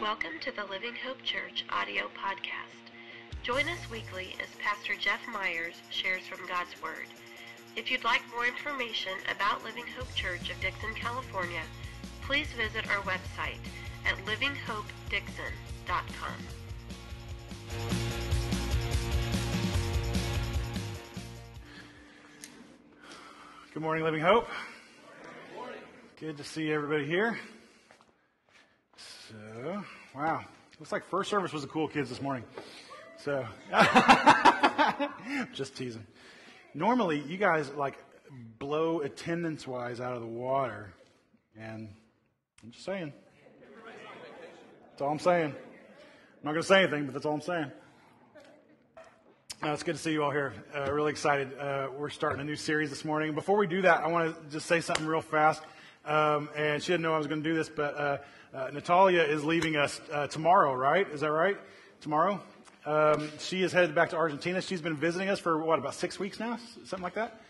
Welcome to the Living Hope Church audio podcast. Join us weekly as Pastor Jeff Myers shares from God's Word. If you'd like more information about Living Hope Church of Dixon, California, please visit our website at livinghopedixon.com. Good morning, Living Hope. Good to see everybody here. Wow, looks like first service was the cool kids this morning. So, just teasing. Normally, you guys like blow attendance wise out of the water, and I'm just saying. That's all I'm saying. I'm not going to say anything, but that's all I'm saying. Uh, it's good to see you all here. Uh, really excited. Uh, we're starting a new series this morning. Before we do that, I want to just say something real fast. Um, and she didn't know I was going to do this, but uh, uh, Natalia is leaving us uh, tomorrow, right? Is that right? Tomorrow? Um, she is headed back to Argentina. She's been visiting us for, what, about six weeks now? Something like that?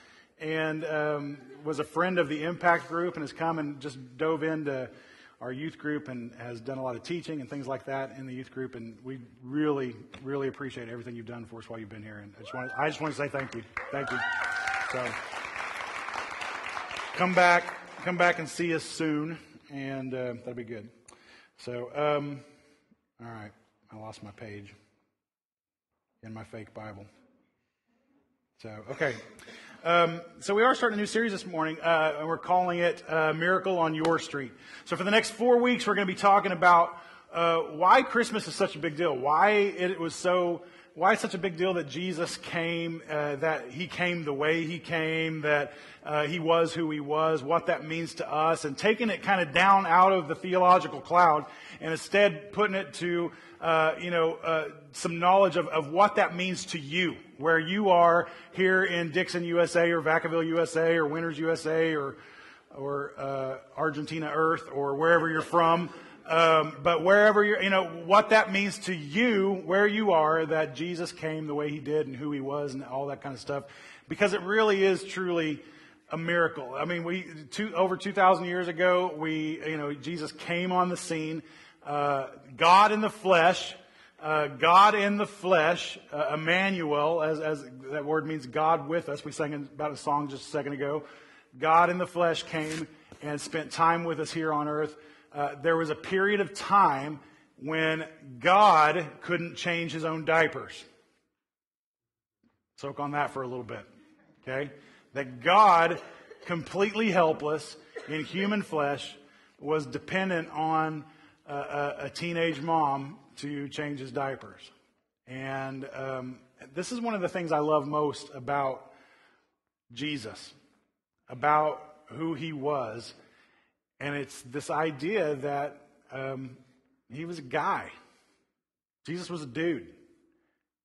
And um, was a friend of the Impact Group and has come and just dove into our youth group and has done a lot of teaching and things like that in the youth group. And we really, really appreciate everything you've done for us while you've been here. And I just want to, I just want to say thank you. Thank you. So come back, come back and see us soon, and uh, that'll be good. So, um, all right, I lost my page in my fake Bible. So, okay. Um, so we are starting a new series this morning, uh, and we're calling it uh, "Miracle on Your Street." So for the next four weeks, we're going to be talking about uh, why Christmas is such a big deal, why it was so, why it's such a big deal that Jesus came, uh, that He came the way He came, that uh, He was who He was, what that means to us, and taking it kind of down out of the theological cloud, and instead putting it to uh, you know, uh, some knowledge of, of what that means to you, where you are here in Dixon, USA, or Vacaville, USA, or Winters, USA, or or uh, Argentina Earth, or wherever you're from. Um, but wherever you're, you know, what that means to you, where you are, that Jesus came the way he did and who he was and all that kind of stuff, because it really is truly a miracle. I mean, we two, over 2,000 years ago, we, you know, Jesus came on the scene uh, God in the flesh, uh, God in the flesh, uh, Emmanuel, as, as that word means God with us. We sang about a song just a second ago. God in the flesh came and spent time with us here on earth. Uh, there was a period of time when God couldn't change his own diapers. Soak on that for a little bit. Okay? That God, completely helpless in human flesh, was dependent on a, a teenage mom to change his diapers. And um, this is one of the things I love most about Jesus, about who he was. And it's this idea that um, he was a guy. Jesus was a dude.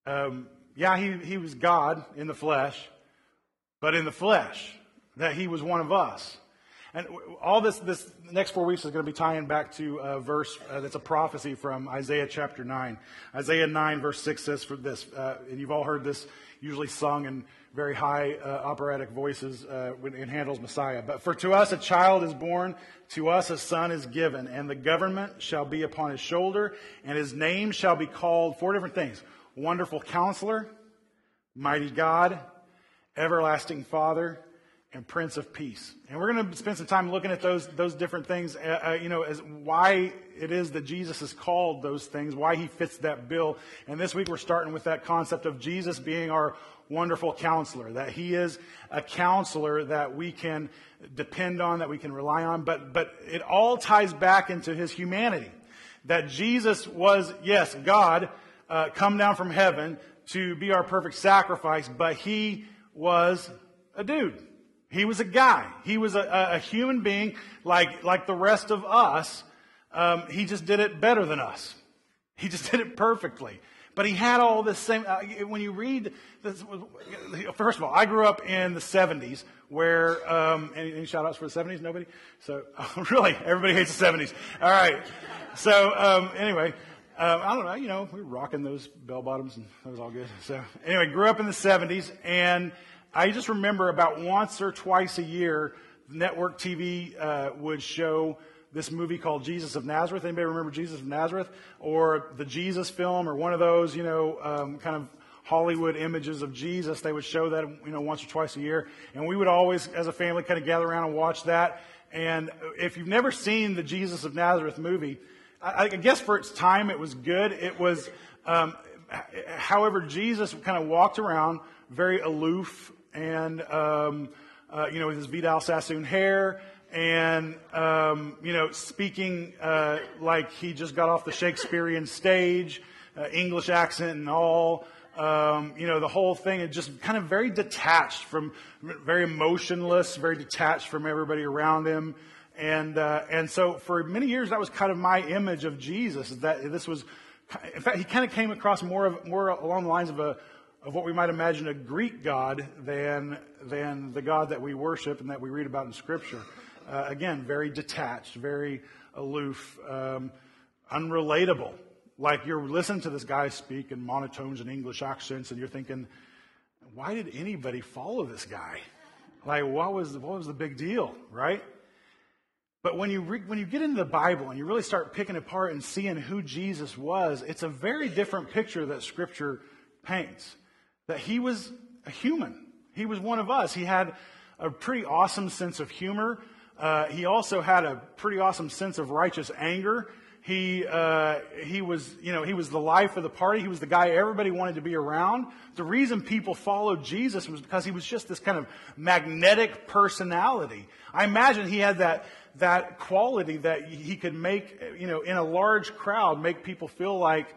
Um, yeah, he, he was God in the flesh, but in the flesh, that he was one of us. And all this, this next four weeks is going to be tying back to a verse uh, that's a prophecy from Isaiah chapter 9. Isaiah 9, verse 6 says for this, uh, and you've all heard this usually sung in very high uh, operatic voices uh, in Handel's Messiah. But for to us a child is born, to us a son is given, and the government shall be upon his shoulder, and his name shall be called four different things Wonderful Counselor, Mighty God, Everlasting Father, and Prince of Peace. And we're going to spend some time looking at those, those different things, uh, uh, you know, as why it is that Jesus is called those things, why he fits that bill. And this week we're starting with that concept of Jesus being our wonderful counselor, that he is a counselor that we can depend on, that we can rely on, but, but it all ties back into his humanity. That Jesus was, yes, God, uh, come down from heaven to be our perfect sacrifice, but he was a dude. He was a guy. He was a, a human being like, like the rest of us. Um, he just did it better than us. He just did it perfectly. But he had all this same, uh, when you read this, first of all, I grew up in the 70s where, um, any, any shout outs for the 70s? Nobody? So, oh, really? Everybody hates the 70s. All right. So, um, anyway, um, I don't know, you know, we were rocking those bell bottoms and that was all good. So, anyway, grew up in the 70s and, I just remember about once or twice a year, network TV uh, would show this movie called Jesus of Nazareth. Anybody remember Jesus of Nazareth? Or the Jesus film, or one of those, you know, um, kind of Hollywood images of Jesus. They would show that, you know, once or twice a year. And we would always, as a family, kind of gather around and watch that. And if you've never seen the Jesus of Nazareth movie, I, I guess for its time it was good. It was, um, however, Jesus kind of walked around very aloof and, um, uh, you know, with his Vidal Sassoon hair and, um, you know, speaking uh, like he just got off the Shakespearean stage, uh, English accent and all. Um, you know, the whole thing is just kind of very detached from, very emotionless, very detached from everybody around him. And, uh, and so for many years, that was kind of my image of Jesus, that this was, in fact, he kind of came across more of, more along the lines of a, of what we might imagine a Greek God than, than the God that we worship and that we read about in Scripture. Uh, again, very detached, very aloof, um, unrelatable. Like you're listening to this guy speak in monotones and English accents, and you're thinking, why did anybody follow this guy? Like, what was, what was the big deal, right? But when you, re- when you get into the Bible and you really start picking apart and seeing who Jesus was, it's a very different picture that Scripture paints that he was a human. He was one of us. He had a pretty awesome sense of humor. Uh, he also had a pretty awesome sense of righteous anger. He, uh, he was, you know, he was the life of the party. He was the guy everybody wanted to be around. The reason people followed Jesus was because he was just this kind of magnetic personality. I imagine he had that, that quality that he could make, you know, in a large crowd, make people feel like,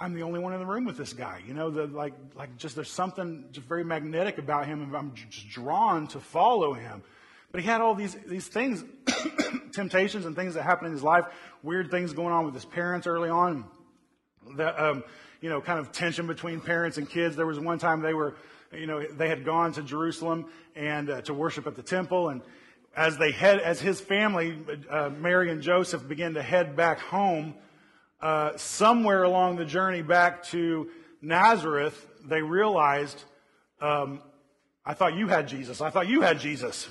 I'm the only one in the room with this guy. You know, the, like, like just there's something just very magnetic about him, and I'm just drawn to follow him. But he had all these, these things, temptations and things that happened in his life, weird things going on with his parents early on. That, um, you know, kind of tension between parents and kids. There was one time they were, you know, they had gone to Jerusalem and uh, to worship at the temple, and as they head, as his family, uh, Mary and Joseph began to head back home, uh, somewhere along the journey back to Nazareth, they realized, um, I thought you had Jesus. I thought you had Jesus.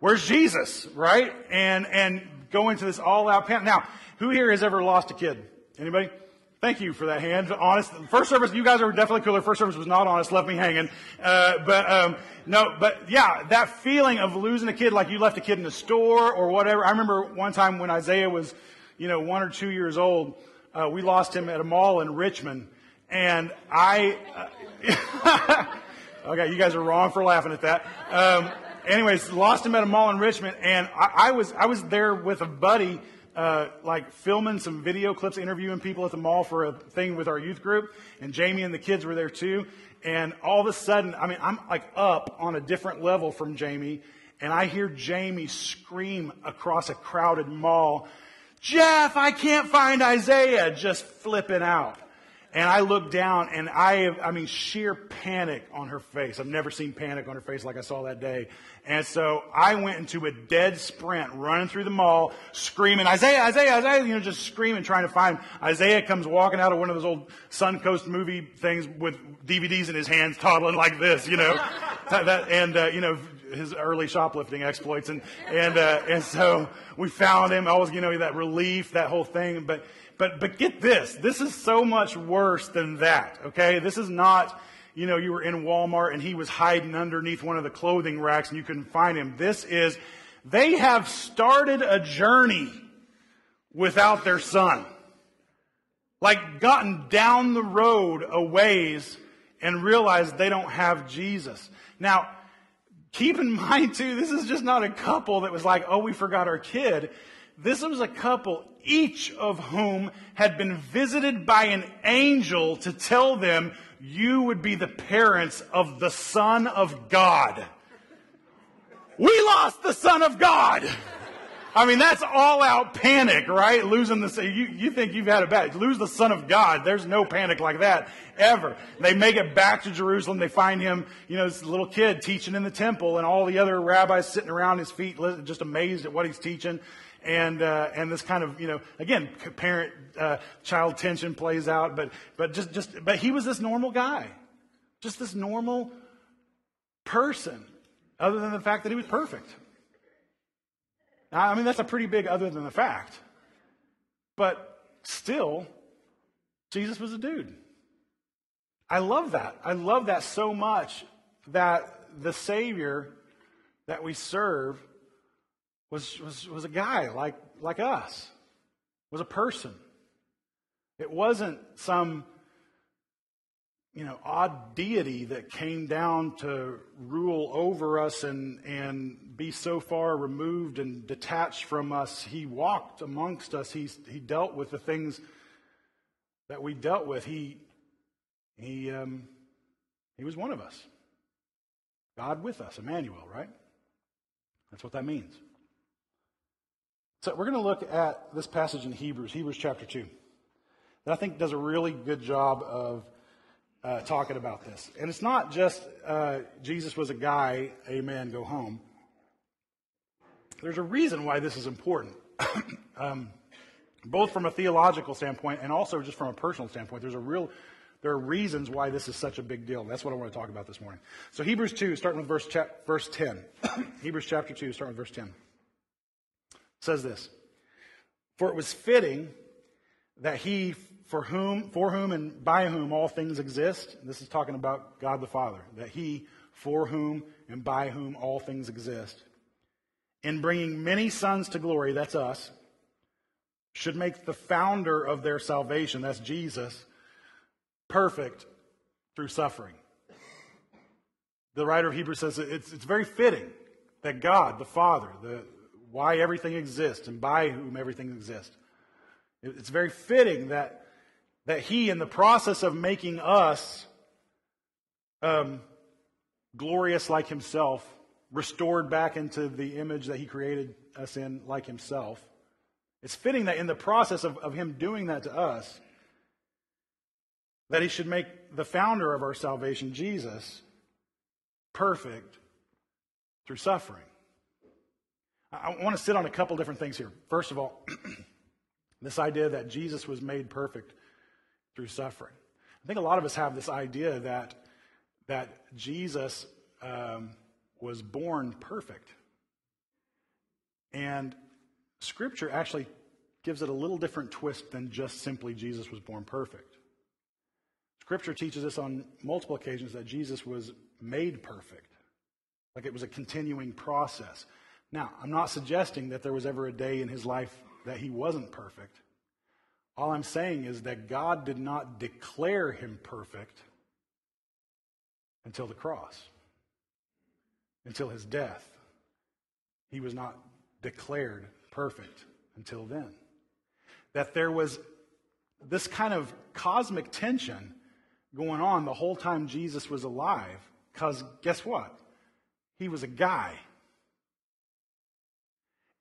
Where's Jesus? Right? And, and go into this all out panic. Now, who here has ever lost a kid? Anybody? Thank you for that hand. Honest. First service, you guys are definitely cooler. First service was not honest, left me hanging. Uh, but, um, no, but yeah, that feeling of losing a kid like you left a kid in the store or whatever. I remember one time when Isaiah was, you know, one or two years old, uh, we lost him at a mall in Richmond, and I. Uh, okay, you guys are wrong for laughing at that. Um, anyways, lost him at a mall in Richmond, and I, I was I was there with a buddy. Uh, like filming some video clips, interviewing people at the mall for a thing with our youth group, and Jamie and the kids were there too. And all of a sudden, I mean, I'm like up on a different level from Jamie, and I hear Jamie scream across a crowded mall, Jeff, I can't find Isaiah, just flipping out. And I look down and I have, I mean, sheer panic on her face. I've never seen panic on her face like I saw that day. And so I went into a dead sprint, running through the mall, screaming, Isaiah, Isaiah, Isaiah, you know, just screaming, trying to find him. Isaiah comes walking out of one of those old Suncoast movie things with DVDs in his hands, toddling like this, you know. and, uh, you know, his early shoplifting exploits. And, and, uh, and so we found him. Always, you know, that relief, that whole thing. But, but, but get this. This is so much worse than that. Okay. This is not, you know, you were in Walmart and he was hiding underneath one of the clothing racks and you couldn't find him. This is, they have started a journey without their son. Like gotten down the road a ways and realized they don't have Jesus. Now, Keep in mind too, this is just not a couple that was like, oh, we forgot our kid. This was a couple, each of whom had been visited by an angel to tell them you would be the parents of the Son of God. We lost the Son of God. I mean, that's all out panic, right? Losing the, you, you think you've had a bad, lose the son of God. There's no panic like that ever. They make it back to Jerusalem. They find him, you know, this little kid teaching in the temple and all the other rabbis sitting around his feet, just amazed at what he's teaching. And, uh, and this kind of, you know, again, parent, uh, child tension plays out, but, but just, just, but he was this normal guy. Just this normal person, other than the fact that he was perfect. I mean, that's a pretty big other than the fact. But still, Jesus was a dude. I love that. I love that so much that the Savior that we serve was, was, was a guy like, like us, was a person. It wasn't some you know, odd deity that came down to rule over us and, and be so far removed and detached from us. He walked amongst us. He, he dealt with the things that we dealt with. He, he, um, he was one of us. God with us, Emmanuel, right? That's what that means. So we're going to look at this passage in Hebrews, Hebrews chapter 2, that I think does a really good job of uh, talking about this. And it's not just uh, Jesus was a guy, amen, go home. There's a reason why this is important, um, both from a theological standpoint and also just from a personal standpoint. There's a real, there are reasons why this is such a big deal. That's what I want to talk about this morning. So Hebrews 2, starting with verse, chap- verse 10. Hebrews chapter 2, starting with verse 10. says this, For it was fitting that he for whom, for whom and by whom all things exist. This is talking about God the Father, that He, for whom and by whom all things exist, in bringing many sons to glory, that's us, should make the founder of their salvation, that's Jesus, perfect through suffering. The writer of Hebrews says it's, it's very fitting that God, the Father, the, why everything exists and by whom everything exists, it's very fitting that that he, in the process of making us um, glorious like himself, restored back into the image that he created us in like himself, it's fitting that in the process of, of him doing that to us, that he should make the founder of our salvation, Jesus, perfect through suffering. I want to sit on a couple different things here. First of all, this idea that Jesus was made perfect through suffering. I think a lot of us have this idea that, that Jesus um, was born perfect. And Scripture actually gives it a little different twist than just simply Jesus was born perfect. Scripture teaches us on multiple occasions that Jesus was made perfect, like it was a continuing process. Now, I'm not suggesting that there was ever a day in his life that he wasn't perfect. All I'm saying is that God did not declare him perfect until the cross, until his death. He was not declared perfect until then. That there was this kind of cosmic tension going on the whole time Jesus was alive, because guess what? He was a guy.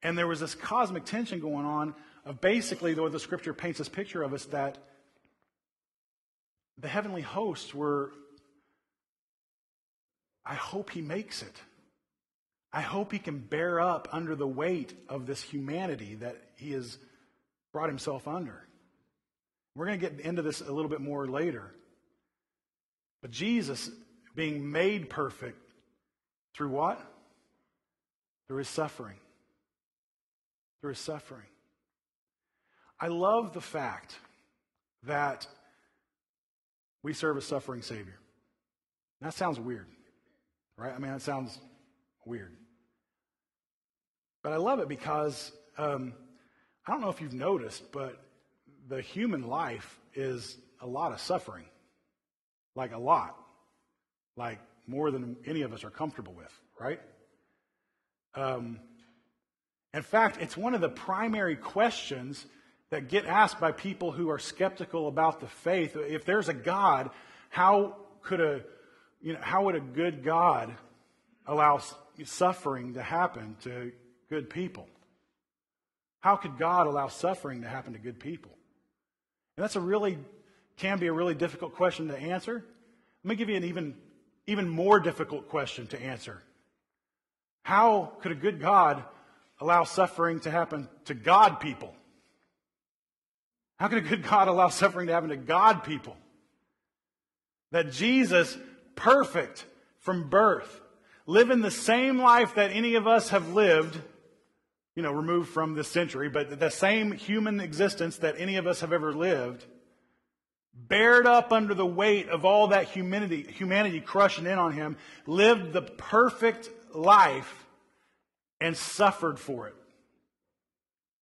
And there was this cosmic tension going on of basically, though the scripture paints this picture of us that the heavenly hosts were, I hope he makes it. I hope he can bear up under the weight of this humanity that he has brought himself under. We're going to get into this a little bit more later. But Jesus being made perfect through what? Through his suffering. Through his suffering. I love the fact that we serve a suffering Savior. That sounds weird, right? I mean, that sounds weird. But I love it because um, I don't know if you've noticed, but the human life is a lot of suffering. Like a lot. Like more than any of us are comfortable with, right? Um, in fact, it's one of the primary questions that get asked by people who are skeptical about the faith. If there's a God, how could a, you know, how would a good God allow suffering to happen to good people? How could God allow suffering to happen to good people? And that's a really, can be a really difficult question to answer. Let me give you an even, even more difficult question to answer. How could a good God allow suffering to happen to God people? How can a good God allow suffering to happen to God people? That Jesus, perfect from birth, living the same life that any of us have lived, you know, removed from this century, but the same human existence that any of us have ever lived, bared up under the weight of all that humanity, humanity crushing in on him, lived the perfect life and suffered for it.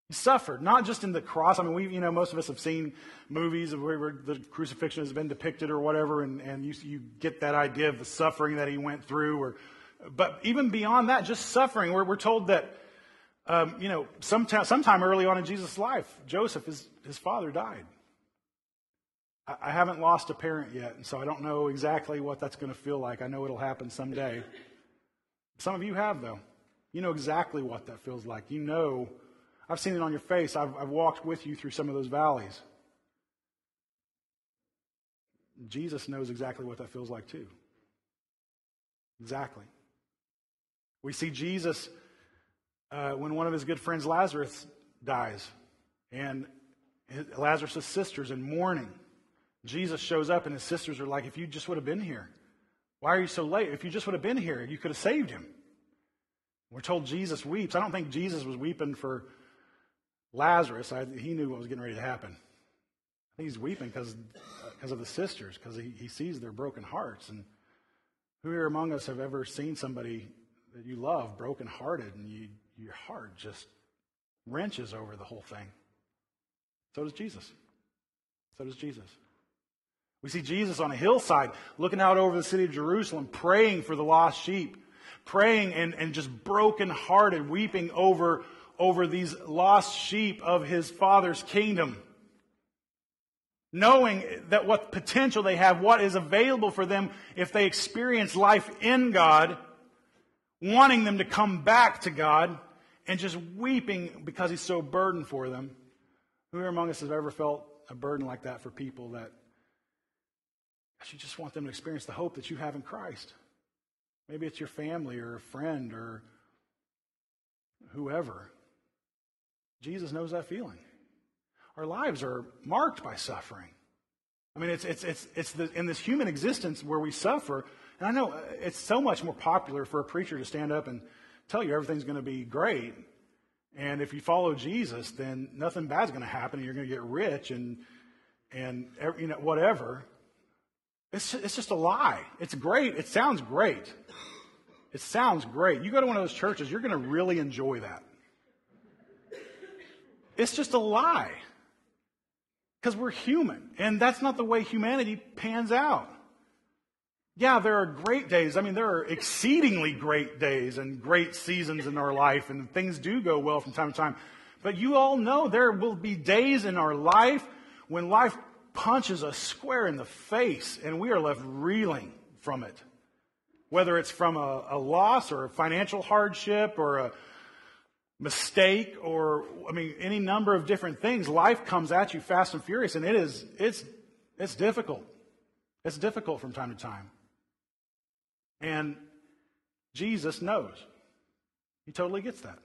He suffered, not just in the cross. I mean, we, you know, most of us have seen movies of where the crucifixion has been depicted or whatever, and, and you, you get that idea of the suffering that he went through. Or, but even beyond that, just suffering, where we're told that, um, you know, sometime, sometime early on in Jesus' life, Joseph, his, his father, died. I, I haven't lost a parent yet, and so I don't know exactly what that's going to feel like. I know it'll happen someday. Some of you have, though. You know exactly what that feels like. You know I've seen it on your face. I've, I've walked with you through some of those valleys. Jesus knows exactly what that feels like, too. Exactly. We see Jesus uh, when one of his good friends, Lazarus, dies, and Lazarus' sisters in mourning. Jesus shows up, and his sisters are like, If you just would have been here, why are you so late? If you just would have been here, you could have saved him. We're told Jesus weeps. I don't think Jesus was weeping for Lazarus, I, he knew what was getting ready to happen. He's weeping because of the sisters, because he, he sees their broken hearts. And who here among us have ever seen somebody that you love broken hearted and you, your heart just wrenches over the whole thing? So does Jesus. So does Jesus. We see Jesus on a hillside looking out over the city of Jerusalem, praying for the lost sheep, praying and, and just broken hearted, weeping over over these lost sheep of his father's kingdom. Knowing that what potential they have, what is available for them if they experience life in God, wanting them to come back to God, and just weeping because he's so burdened for them. Who among us has ever felt a burden like that for people that you just want them to experience the hope that you have in Christ? Maybe it's your family or a friend or whoever. Jesus knows that feeling. Our lives are marked by suffering. I mean, it's, it's, it's, it's the, in this human existence where we suffer. And I know uh, it's so much more popular for a preacher to stand up and tell you everything's going to be great. And if you follow Jesus, then nothing bad's going to happen and you're going to get rich and, and you know, whatever. It's, it's just a lie. It's great. It sounds great. It sounds great. You go to one of those churches, you're going to really enjoy that. It's just a lie. Because we're human, and that's not the way humanity pans out. Yeah, there are great days. I mean, there are exceedingly great days and great seasons in our life, and things do go well from time to time. But you all know there will be days in our life when life punches us square in the face, and we are left reeling from it. Whether it's from a, a loss or a financial hardship or a, mistake or I mean any number of different things, life comes at you fast and furious and it is it's it's difficult. It's difficult from time to time. And Jesus knows. He totally gets that.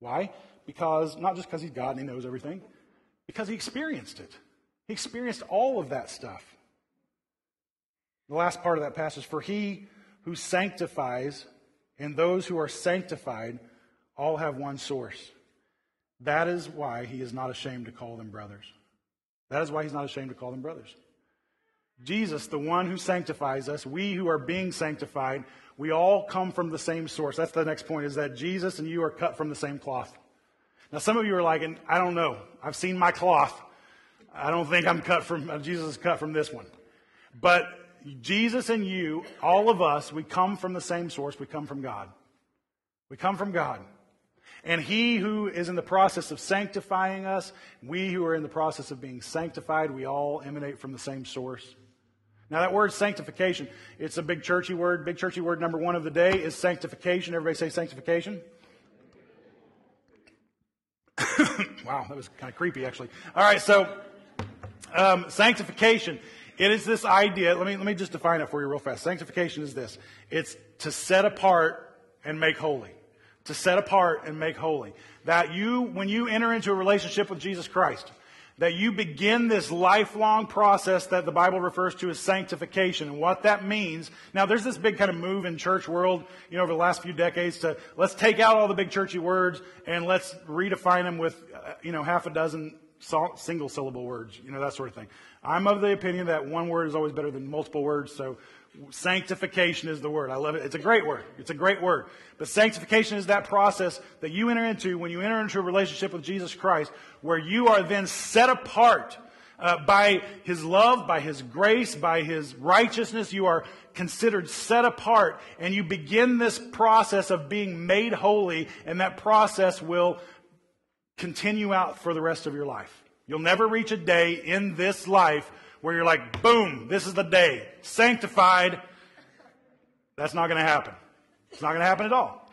Why? Because not just because he's God and he knows everything, because he experienced it. He experienced all of that stuff. The last part of that passage for he who sanctifies and those who are sanctified all have one source. That is why he is not ashamed to call them brothers. That is why he's not ashamed to call them brothers. Jesus, the one who sanctifies us, we who are being sanctified, we all come from the same source. That's the next point, is that Jesus and you are cut from the same cloth. Now, some of you are like, I don't know. I've seen my cloth. I don't think I'm cut from, Jesus is cut from this one. But Jesus and you, all of us, we come from the same source. We come from God. We come from God. And he who is in the process of sanctifying us, we who are in the process of being sanctified, we all emanate from the same source. Now, that word sanctification, it's a big churchy word. Big churchy word number one of the day is sanctification. Everybody say sanctification. wow, that was kind of creepy, actually. All right, so um, sanctification. It is this idea. Let me let me just define it for you real fast. Sanctification is this: it's to set apart and make holy to set apart and make holy. That you, when you enter into a relationship with Jesus Christ, that you begin this lifelong process that the Bible refers to as sanctification. And what that means, now there's this big kind of move in church world, you know, over the last few decades to let's take out all the big churchy words and let's redefine them with, uh, you know, half a dozen single syllable words, you know, that sort of thing. I'm of the opinion that one word is always better than multiple words, so Sanctification is the word. I love it. It's a great word. It's a great word. But sanctification is that process that you enter into when you enter into a relationship with Jesus Christ, where you are then set apart uh, by His love, by His grace, by His righteousness. You are considered set apart, and you begin this process of being made holy, and that process will continue out for the rest of your life. You'll never reach a day in this life where you're like, boom, this is the day, sanctified. That's not going to happen. It's not going to happen at all.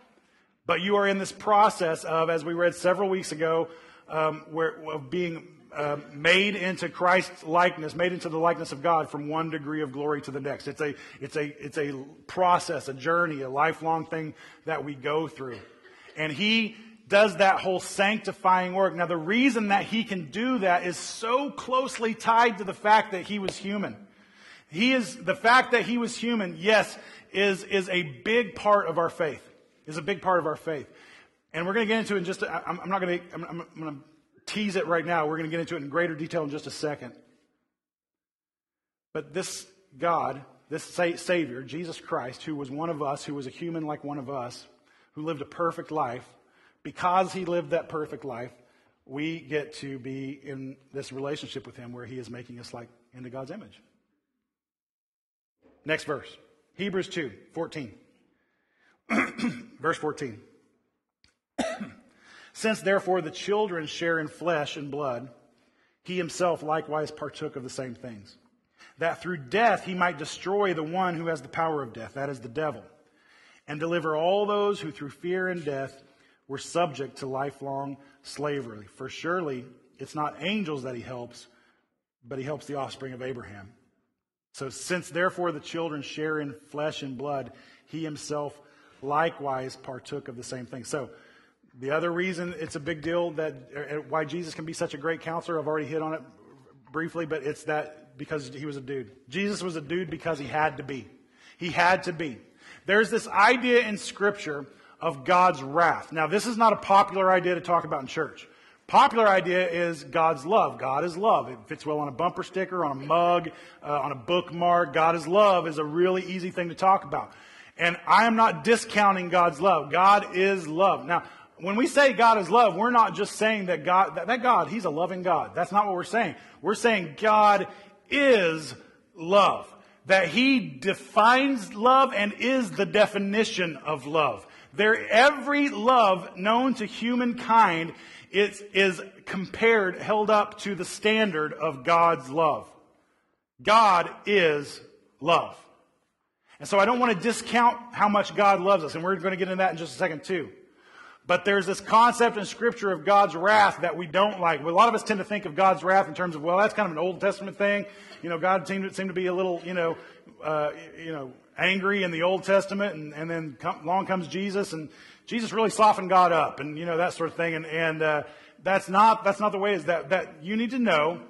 But you are in this process of, as we read several weeks ago, um, where, of being uh, made into Christ's likeness, made into the likeness of God from one degree of glory to the next. It's a, it's a, it's a process, a journey, a lifelong thing that we go through. And He does that whole sanctifying work. Now, the reason that he can do that is so closely tied to the fact that he was human. He is, the fact that he was human, yes, is, is a big part of our faith. Is a big part of our faith. And we're going to get into it in just, i am not going to, I'm, I'm going to tease it right now. We're going to get into it in greater detail in just a second. But this God, this Savior, Jesus Christ, who was one of us, who was a human like one of us, who lived a perfect life, because he lived that perfect life, we get to be in this relationship with him where he is making us like into God's image. Next verse. Hebrews 2, 14. verse 14. Since therefore the children share in flesh and blood, he himself likewise partook of the same things, that through death he might destroy the one who has the power of death, that is the devil, and deliver all those who through fear and death were subject to lifelong slavery. For surely it's not angels that he helps, but he helps the offspring of Abraham. So, since therefore the children share in flesh and blood, he himself likewise partook of the same thing. So, the other reason it's a big deal that uh, why Jesus can be such a great counselor, I've already hit on it briefly, but it's that because he was a dude. Jesus was a dude because he had to be. He had to be. There's this idea in Scripture of God's wrath. Now, this is not a popular idea to talk about in church. Popular idea is God's love. God is love. It fits well on a bumper sticker, on a mug, uh, on a bookmark. God is love is a really easy thing to talk about. And I am not discounting God's love. God is love. Now, when we say God is love, we're not just saying that God, that, that God, He's a loving God. That's not what we're saying. We're saying God is love. That He defines love and is the definition of love. There, every love known to humankind is, is compared, held up to the standard of God's love. God is love. And so I don't want to discount how much God loves us, and we're going to get into that in just a second too. But there's this concept in Scripture of God's wrath that we don't like. A lot of us tend to think of God's wrath in terms of, well, that's kind of an Old Testament thing. You know, God seemed to, seemed to be a little, you know, uh, you know, angry in the Old Testament, and, and then come, along comes Jesus, and Jesus really softened God up, and you know that sort of thing. And, and uh, that's not that's not the way. Is that that you need to know?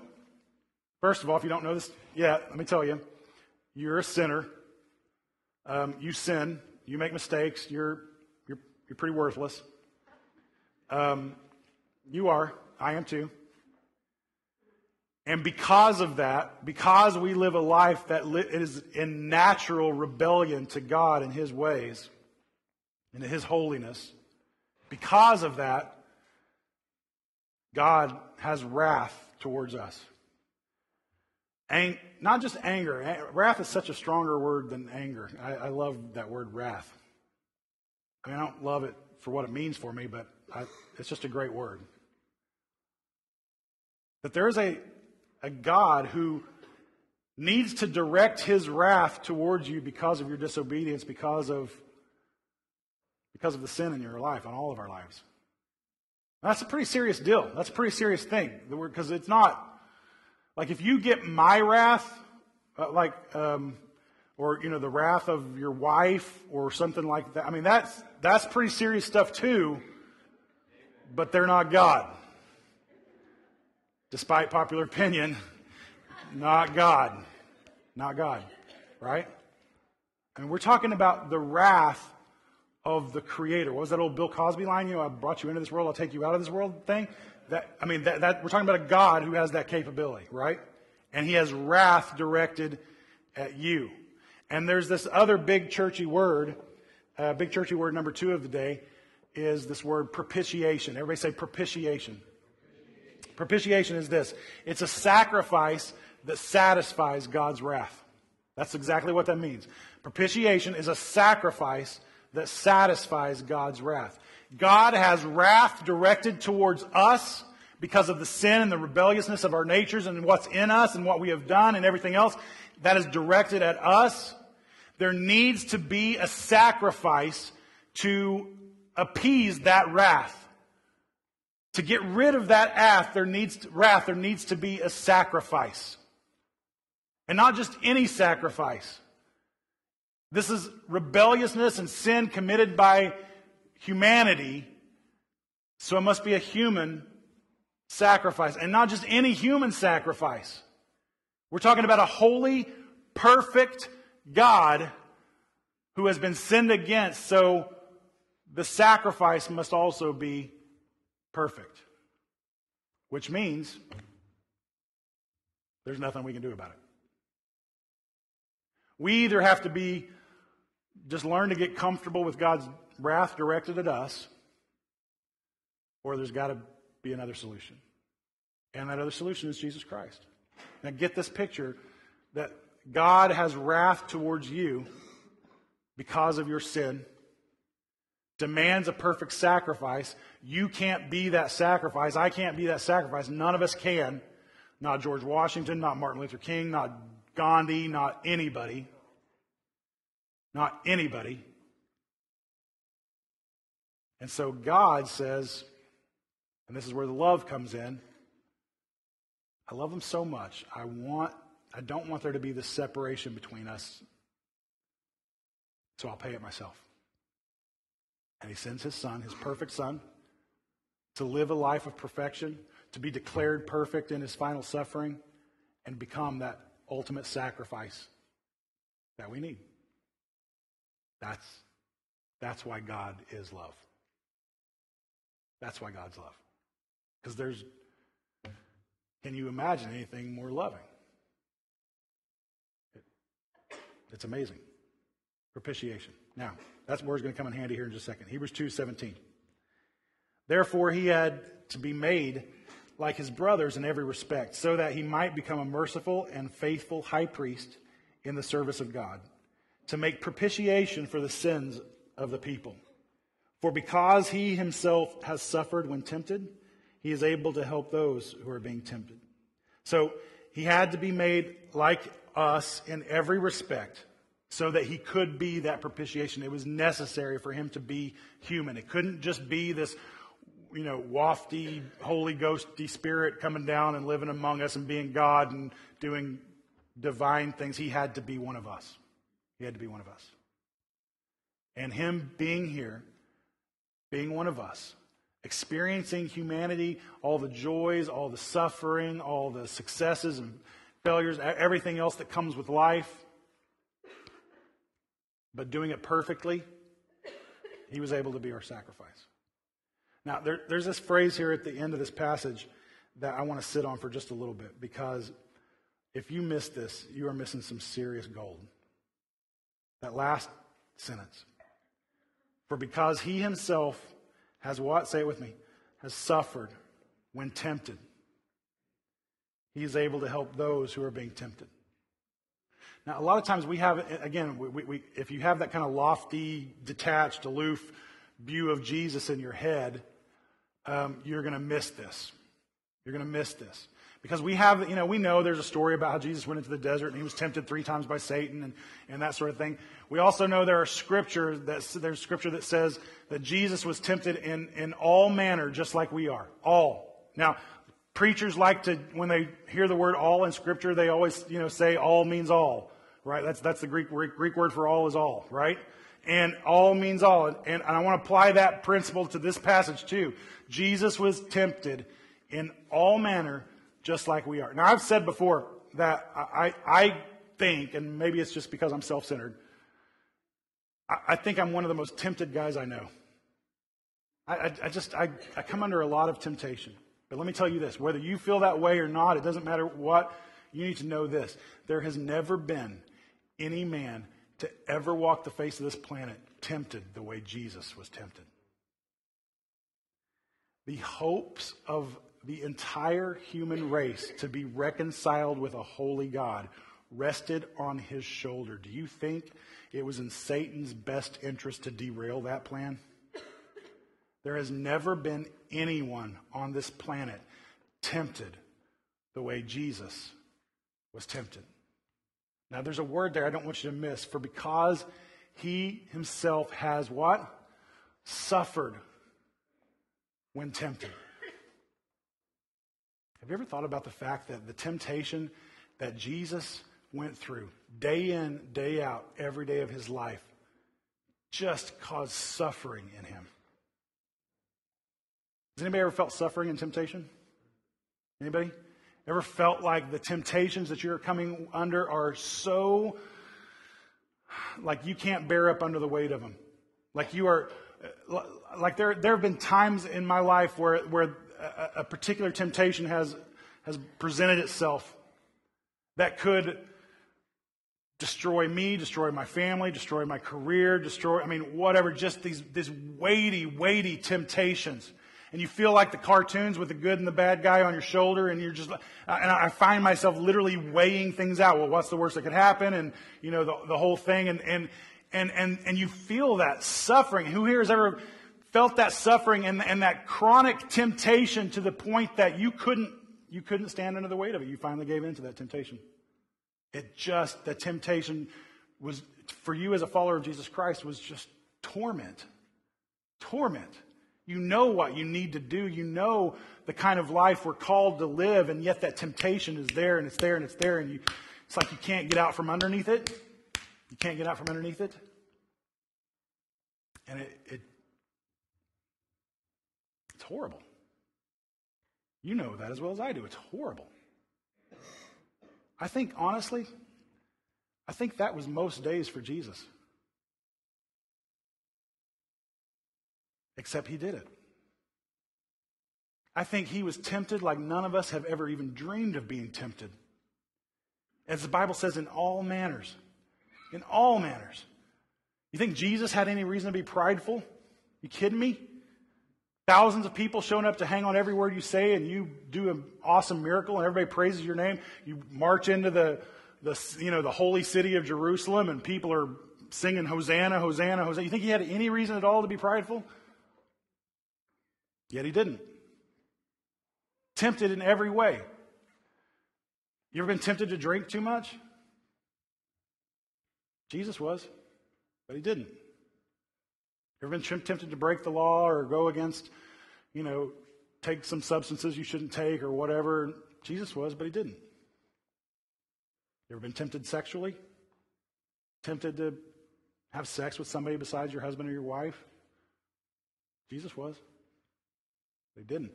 First of all, if you don't know this yet, let me tell you, you're a sinner. Um, you sin. You make mistakes. You're you're you're pretty worthless. Um, you are. I am too. And because of that, because we live a life that is in natural rebellion to God and His ways and His holiness, because of that, God has wrath towards us. Ang- not just anger. Wrath is such a stronger word than anger. I, I, love that word wrath. I mean, I don't love it for what it means for me, but I, it's just a great word. That there is a a God who needs to direct his wrath towards you because of your disobedience, because of, because of the sin in your life, on all of our lives. That's a pretty serious deal. That's a pretty serious thing. Because it's not, like if you get my wrath, uh, like, um, or, you know, the wrath of your wife or something like that. I mean, that's, that's pretty serious stuff too, but they're not God. despite popular opinion, not God. Not God, right? And we're talking about the wrath of the Creator. What was that old Bill Cosby line? You know, I brought you into this world, I'll take you out of this world thing. That I mean, that, that we're talking about a God who has that capability, right? And He has wrath directed at you. And there's this other big churchy word, uh, big churchy word number two of the day, is this word propitiation. Everybody say propitiation. Propitiation is this it's a sacrifice that satisfies God's wrath. That's exactly what that means. Propitiation is a sacrifice that satisfies God's wrath. God has wrath directed towards us because of the sin and the rebelliousness of our natures and what's in us and what we have done and everything else that is directed at us. There needs to be a sacrifice to appease that wrath. To get rid of that wrath, there needs to, wrath, there needs to be a sacrifice. And not just any sacrifice. This is rebelliousness and sin committed by humanity. So it must be a human sacrifice. And not just any human sacrifice. We're talking about a holy, perfect God who has been sinned against. So the sacrifice must also be perfect. Which means there's nothing we can do about it. We either have to be just learn to get comfortable with God's wrath directed at us, or there's got to be another solution. And that other solution is Jesus Christ. Now get this picture that God has wrath towards you because of your sin, demands a perfect sacrifice. You can't be that sacrifice. I can't be that sacrifice. None of us can. Not George Washington, not Martin Luther King, not Gandhi, not anybody. Not anybody. And so God says, and this is where the love comes in. I love them so much. I want I don't want there to be this separation between us. So I'll pay it myself. And he sends his son, his perfect son, to live a life of perfection, to be declared perfect in his final suffering, and become that ultimate sacrifice that we need. That's, that's why God is love. That's why God's love. Because there's, can you imagine anything more loving? It, it's amazing. Propitiation. Now, that's where it's going to come in handy here in just a second. Hebrews 2 17. Therefore, he had to be made like his brothers in every respect, so that he might become a merciful and faithful high priest in the service of God, to make propitiation for the sins of the people. For because he himself has suffered when tempted, he is able to help those who are being tempted. So he had to be made like us in every respect so that he could be that propitiation. It was necessary for him to be human. It couldn't just be this you know, wafty, Holy Ghosty spirit coming down and living among us and being God and doing divine things. He had to be one of us. He had to be one of us. And him being here, being one of us, experiencing humanity, all the joys, all the suffering, all the successes and failures, everything else that comes with life, but doing it perfectly, he was able to be our sacrifice. Now, there, there's this phrase here at the end of this passage that I want to sit on for just a little bit because if you miss this, you are missing some serious gold. That last sentence. For because he himself has what? Say it with me. Has suffered when tempted. He is able to help those who are being tempted. Now, a lot of times we have, again, we, we, if you have that kind of lofty, detached, aloof view of Jesus in your head, um, you're going to miss this. You're going to miss this. Because we have, you know, we know there's a story about how Jesus went into the desert and he was tempted three times by Satan and, and that sort of thing. We also know there are scripture that, there's scripture that says that Jesus was tempted in, in all manner, just like we are. All. Now, preachers like to, when they hear the word all in scripture, they always, you know, say all means all, right? That's, that's the Greek, Greek word for all is all, right? And all means all. And, and I want to apply that principle to this passage too. Jesus was tempted in all manner, just like we are. Now, I've said before that I, I think, and maybe it's just because I'm self centered, I, I, think I'm one of the most tempted guys I know. I, I, I just, I, I come under a lot of temptation. But let me tell you this whether you feel that way or not, it doesn't matter what, you need to know this. There has never been any man to ever walk the face of this planet tempted the way Jesus was tempted. The hopes of the entire human race to be reconciled with a holy God rested on his shoulder. Do you think it was in Satan's best interest to derail that plan? There has never been anyone on this planet tempted the way Jesus was tempted. Now, there's a word there I don't want you to miss. For because he himself has what? Suffered when tempted. Have you ever thought about the fact that the temptation that Jesus went through day in, day out, every day of his life just caused suffering in him? Has anybody ever felt suffering and temptation? Anybody? Ever felt like the temptations that you're coming under are so like you can't bear up under the weight of them? Like you are like there there have been times in my life where where a, a particular temptation has has presented itself that could destroy me, destroy my family, destroy my career, destroy I mean whatever just these these weighty weighty temptations and you feel like the cartoons with the good and the bad guy on your shoulder, and you're just, uh, and I find myself literally weighing things out. Well, what's the worst that could happen? And, you know, the, the whole thing, and, and, and, and, and you feel that suffering. Who here has ever felt that suffering and, and that chronic temptation to the point that you couldn't, you couldn't stand under the weight of it? You finally gave in to that temptation. It just, the temptation was, for you as a follower of Jesus Christ, was just torment. Torment. You know what you need to do. You know the kind of life we're called to live, and yet that temptation is there and it's there and it's there, and you, it's like you can't get out from underneath it. You can't get out from underneath it. And it, it it's horrible. You know that as well as I do. It's horrible. I think, honestly, I think that was most days for Jesus. Except he did it. I think he was tempted like none of us have ever even dreamed of being tempted. As the Bible says, in all manners. In all manners. You think Jesus had any reason to be prideful? You kidding me? Thousands of people showing up to hang on every word you say, and you do an awesome miracle, and everybody praises your name. You march into the, the, you know, the holy city of Jerusalem, and people are singing Hosanna, Hosanna, Hosanna. You think he had any reason at all to be prideful? Yet he didn't. Tempted in every way. You ever been tempted to drink too much? Jesus was, but he didn't. You ever been tempted to break the law or go against, you know, take some substances you shouldn't take or whatever? Jesus was, but he didn't. You ever been tempted sexually? Tempted to have sex with somebody besides your husband or your wife? Jesus was. They didn't.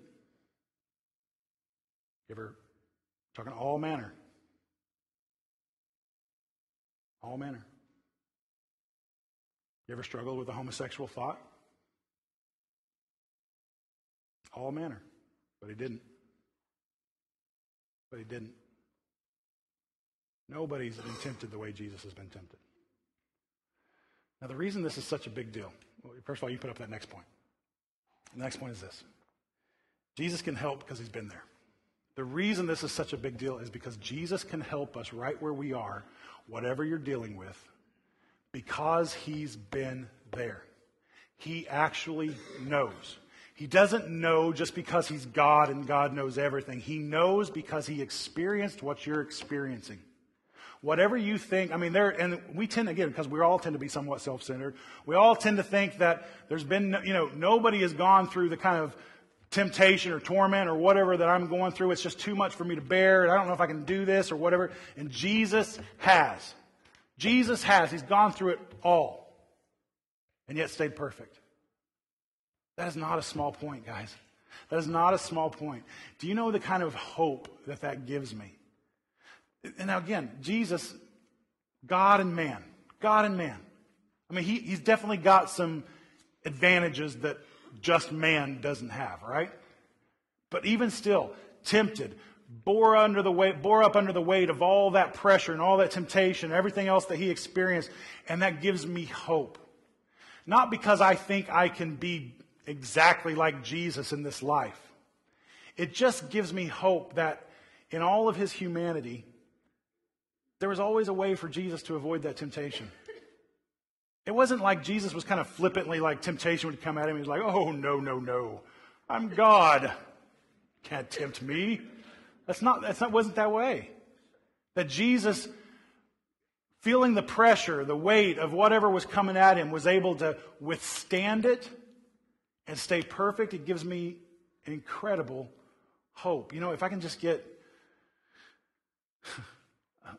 You ever talking all manner? All manner. You ever struggled with a homosexual thought? All manner. But he didn't. But he didn't. Nobody's been tempted the way Jesus has been tempted. Now, the reason this is such a big deal, well, first of all, you put up that next point. The next point is this Jesus can help because he's been there. The reason this is such a big deal is because Jesus can help us right where we are, whatever you're dealing with, because he's been there. He actually knows. He doesn't know just because he's God and God knows everything. He knows because he experienced what you're experiencing. Whatever you think, I mean, there, and we tend, again, because we all tend to be somewhat self centered, we all tend to think that there's been, you know, nobody has gone through the kind of temptation or torment or whatever that I'm going through. It's just too much for me to bear, and I don't know if I can do this or whatever. And Jesus has. Jesus has. He's gone through it all and yet stayed perfect. That is not a small point, guys. That is not a small point. Do you know the kind of hope that that gives me? And now, again, Jesus, God and man, God and man. I mean, he, he's definitely got some advantages that just man doesn't have, right? But even still, tempted, bore under the weight, bore up under the weight of all that pressure and all that temptation, everything else that he experienced, and that gives me hope. Not because I think I can be exactly like Jesus in this life. It just gives me hope that in all of his humanity, there was always a way for Jesus to avoid that temptation. It wasn't like Jesus was kind of flippantly like temptation would come at him. He was like, oh, no, no, no. I'm God. Can't tempt me. That's not, that's not, wasn't that way. That Jesus, feeling the pressure, the weight of whatever was coming at him, was able to withstand it and stay perfect. It gives me incredible hope. You know, if I can just get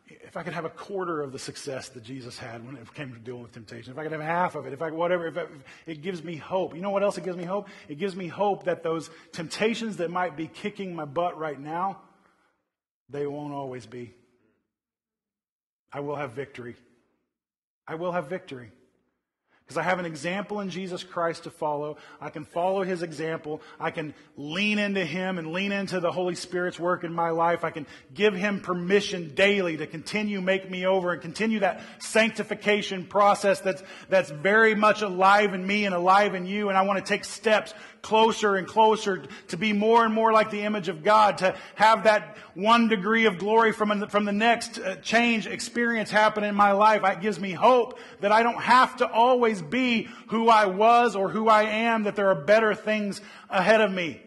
if I could have a quarter of the success that Jesus had when it came to dealing with temptation, if I could have half of it, if I whatever, if, if it gives me hope. You know what else it gives me hope? It gives me hope that those temptations that might be kicking my butt right now, they won't always be. I will have victory. I will have victory. Because I have an example in Jesus Christ to follow. I can follow his example. I can lean into him and lean into the Holy Spirit's work in my life. I can give him permission daily to continue make me over and continue that sanctification process that's, that's very much alive in me and alive in you. And I want to take steps closer and closer to be more and more like the image of God, to have that one degree of glory from, from the next uh, change experience happen in my life. It gives me hope that I don't have to always be who I was or who I am, that there are better things ahead of me.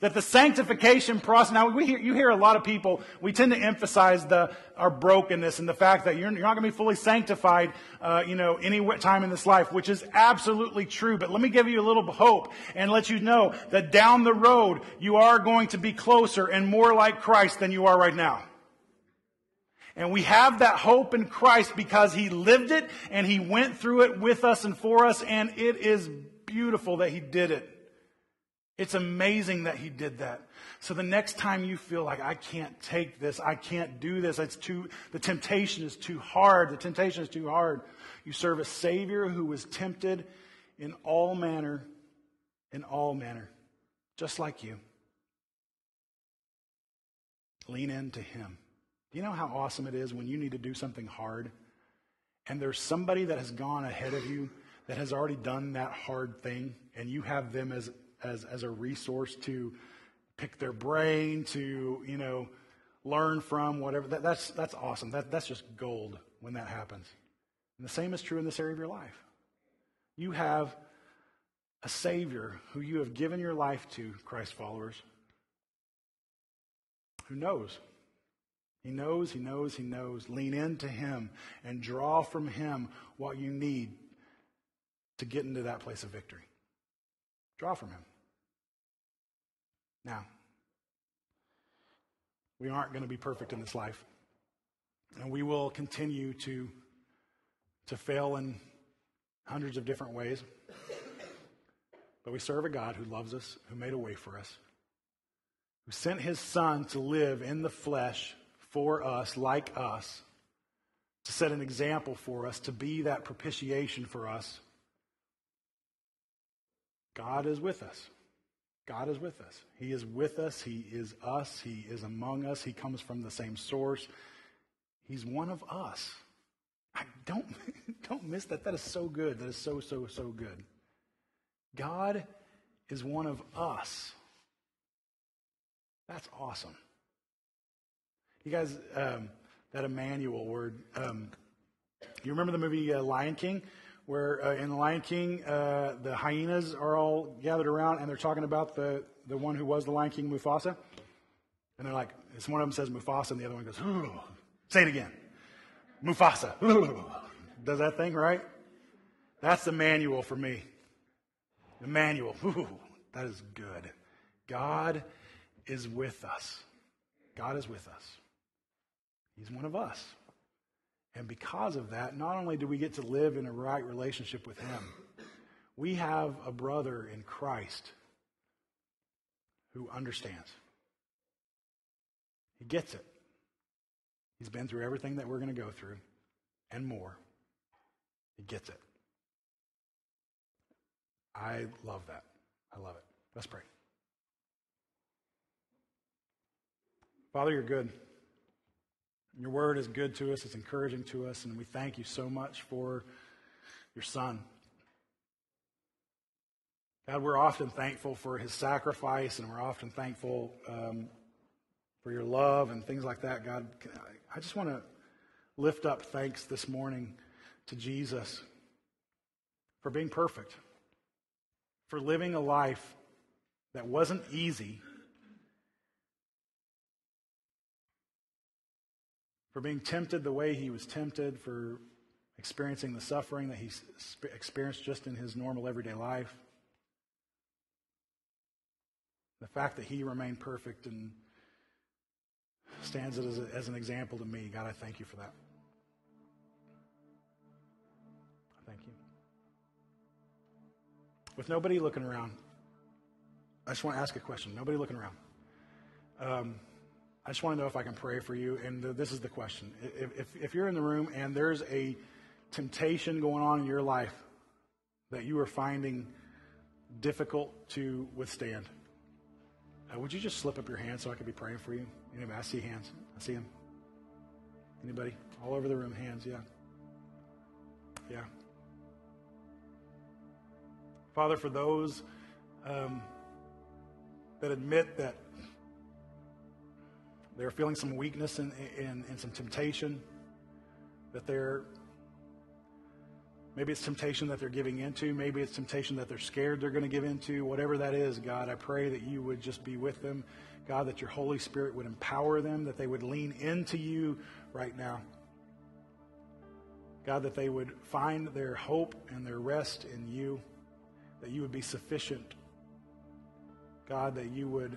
That the sanctification process, now we hear, you hear a lot of people, we tend to emphasize the, our brokenness and the fact that you're, you're not going to be fully sanctified, uh, you know, any time in this life, which is absolutely true. But let me give you a little hope and let you know that down the road, you are going to be closer and more like Christ than you are right now. And we have that hope in Christ because He lived it and He went through it with us and for us, and it is beautiful that He did it. It's amazing that he did that. So the next time you feel like I can't take this, I can't do this, it's too the temptation is too hard, the temptation is too hard. You serve a savior who was tempted in all manner in all manner, just like you. Lean into him. Do you know how awesome it is when you need to do something hard and there's somebody that has gone ahead of you that has already done that hard thing and you have them as as, as a resource to pick their brain, to, you know, learn from, whatever. That, that's, that's awesome. That, that's just gold when that happens. And the same is true in this area of your life. You have a Savior who you have given your life to, Christ followers, who knows. He knows, he knows, he knows. Lean into him and draw from him what you need to get into that place of victory. Draw from him. Now, we aren't going to be perfect in this life. And we will continue to, to fail in hundreds of different ways. But we serve a God who loves us, who made a way for us, who sent his son to live in the flesh for us, like us, to set an example for us, to be that propitiation for us. God is with us. God is with us. He is with us. He is us. He is among us. He comes from the same source. He's one of us. I don't, don't miss that. That is so good. That is so, so, so good. God is one of us. That's awesome. You guys, um, that Emmanuel word, um, you remember the movie uh, Lion King? Where uh, in the Lion King, uh, the hyenas are all gathered around and they're talking about the, the one who was the Lion King, Mufasa. And they're like, it's one of them says Mufasa and the other one goes, say it again. Mufasa. Does that thing, right? That's Emmanuel for me. Emmanuel. Ooh, that is good. God is with us. God is with us. He's one of us. And because of that, not only do we get to live in a right relationship with Him, we have a brother in Christ who understands. He gets it. He's been through everything that we're going to go through and more. He gets it. I love that. I love it. Let's pray. Father, you're good. Your word is good to us, it's encouraging to us, and we thank you so much for your son. God, we're often thankful for his sacrifice, and we're often thankful um, for your love and things like that. God, I just want to lift up thanks this morning to Jesus for being perfect, for living a life that wasn't easy, for being tempted the way he was tempted, for experiencing the suffering that he experienced just in his normal everyday life. The fact that he remained perfect and stands as, a, as an example to me. God, I thank you for that. I Thank you. With nobody looking around, I just want to ask a question. Nobody looking around. Um, I just want to know if I can pray for you. And this is the question. If, if, if you're in the room and there's a temptation going on in your life that you are finding difficult to withstand, uh, would you just slip up your hand so I could be praying for you? Anybody? I see hands. I see them. Anybody? All over the room, hands, yeah. Yeah. Father, for those um, that admit that they're feeling some weakness and, and, and some temptation, that they're Maybe it's temptation that they're giving into. Maybe it's temptation that they're scared they're going to give into. Whatever that is, God, I pray that you would just be with them. God, that your Holy Spirit would empower them, that they would lean into you right now. God, that they would find their hope and their rest in you, that you would be sufficient. God, that you would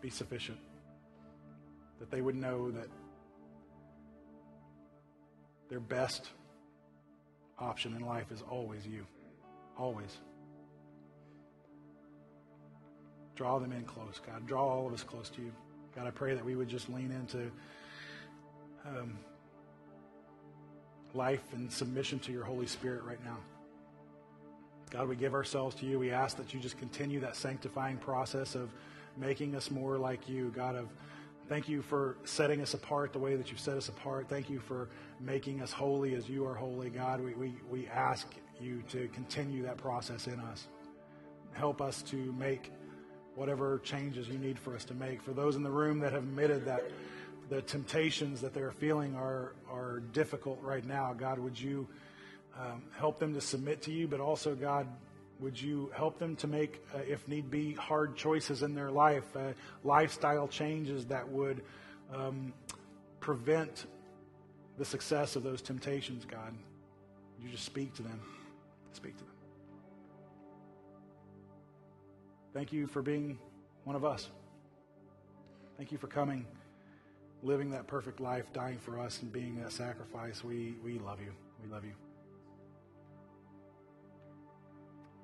be sufficient, that they would know that their best option in life is always you. Always. Draw them in close, God. Draw all of us close to you. God, I pray that we would just lean into um, life and submission to your Holy Spirit right now. God, we give ourselves to you. We ask that you just continue that sanctifying process of making us more like you, God, of Thank you for setting us apart the way that you've set us apart. Thank you for making us holy as you are holy, God. We, we, we ask you to continue that process in us. Help us to make whatever changes you need for us to make. For those in the room that have admitted that the temptations that they're feeling are, are difficult right now, God, would you um, help them to submit to you, but also, God, would you help them to make, uh, if need be, hard choices in their life, uh, lifestyle changes that would um, prevent the success of those temptations, God? You just speak to them? Speak to them. Thank you for being one of us. Thank you for coming, living that perfect life, dying for us, and being that sacrifice. We, we love you. We love you.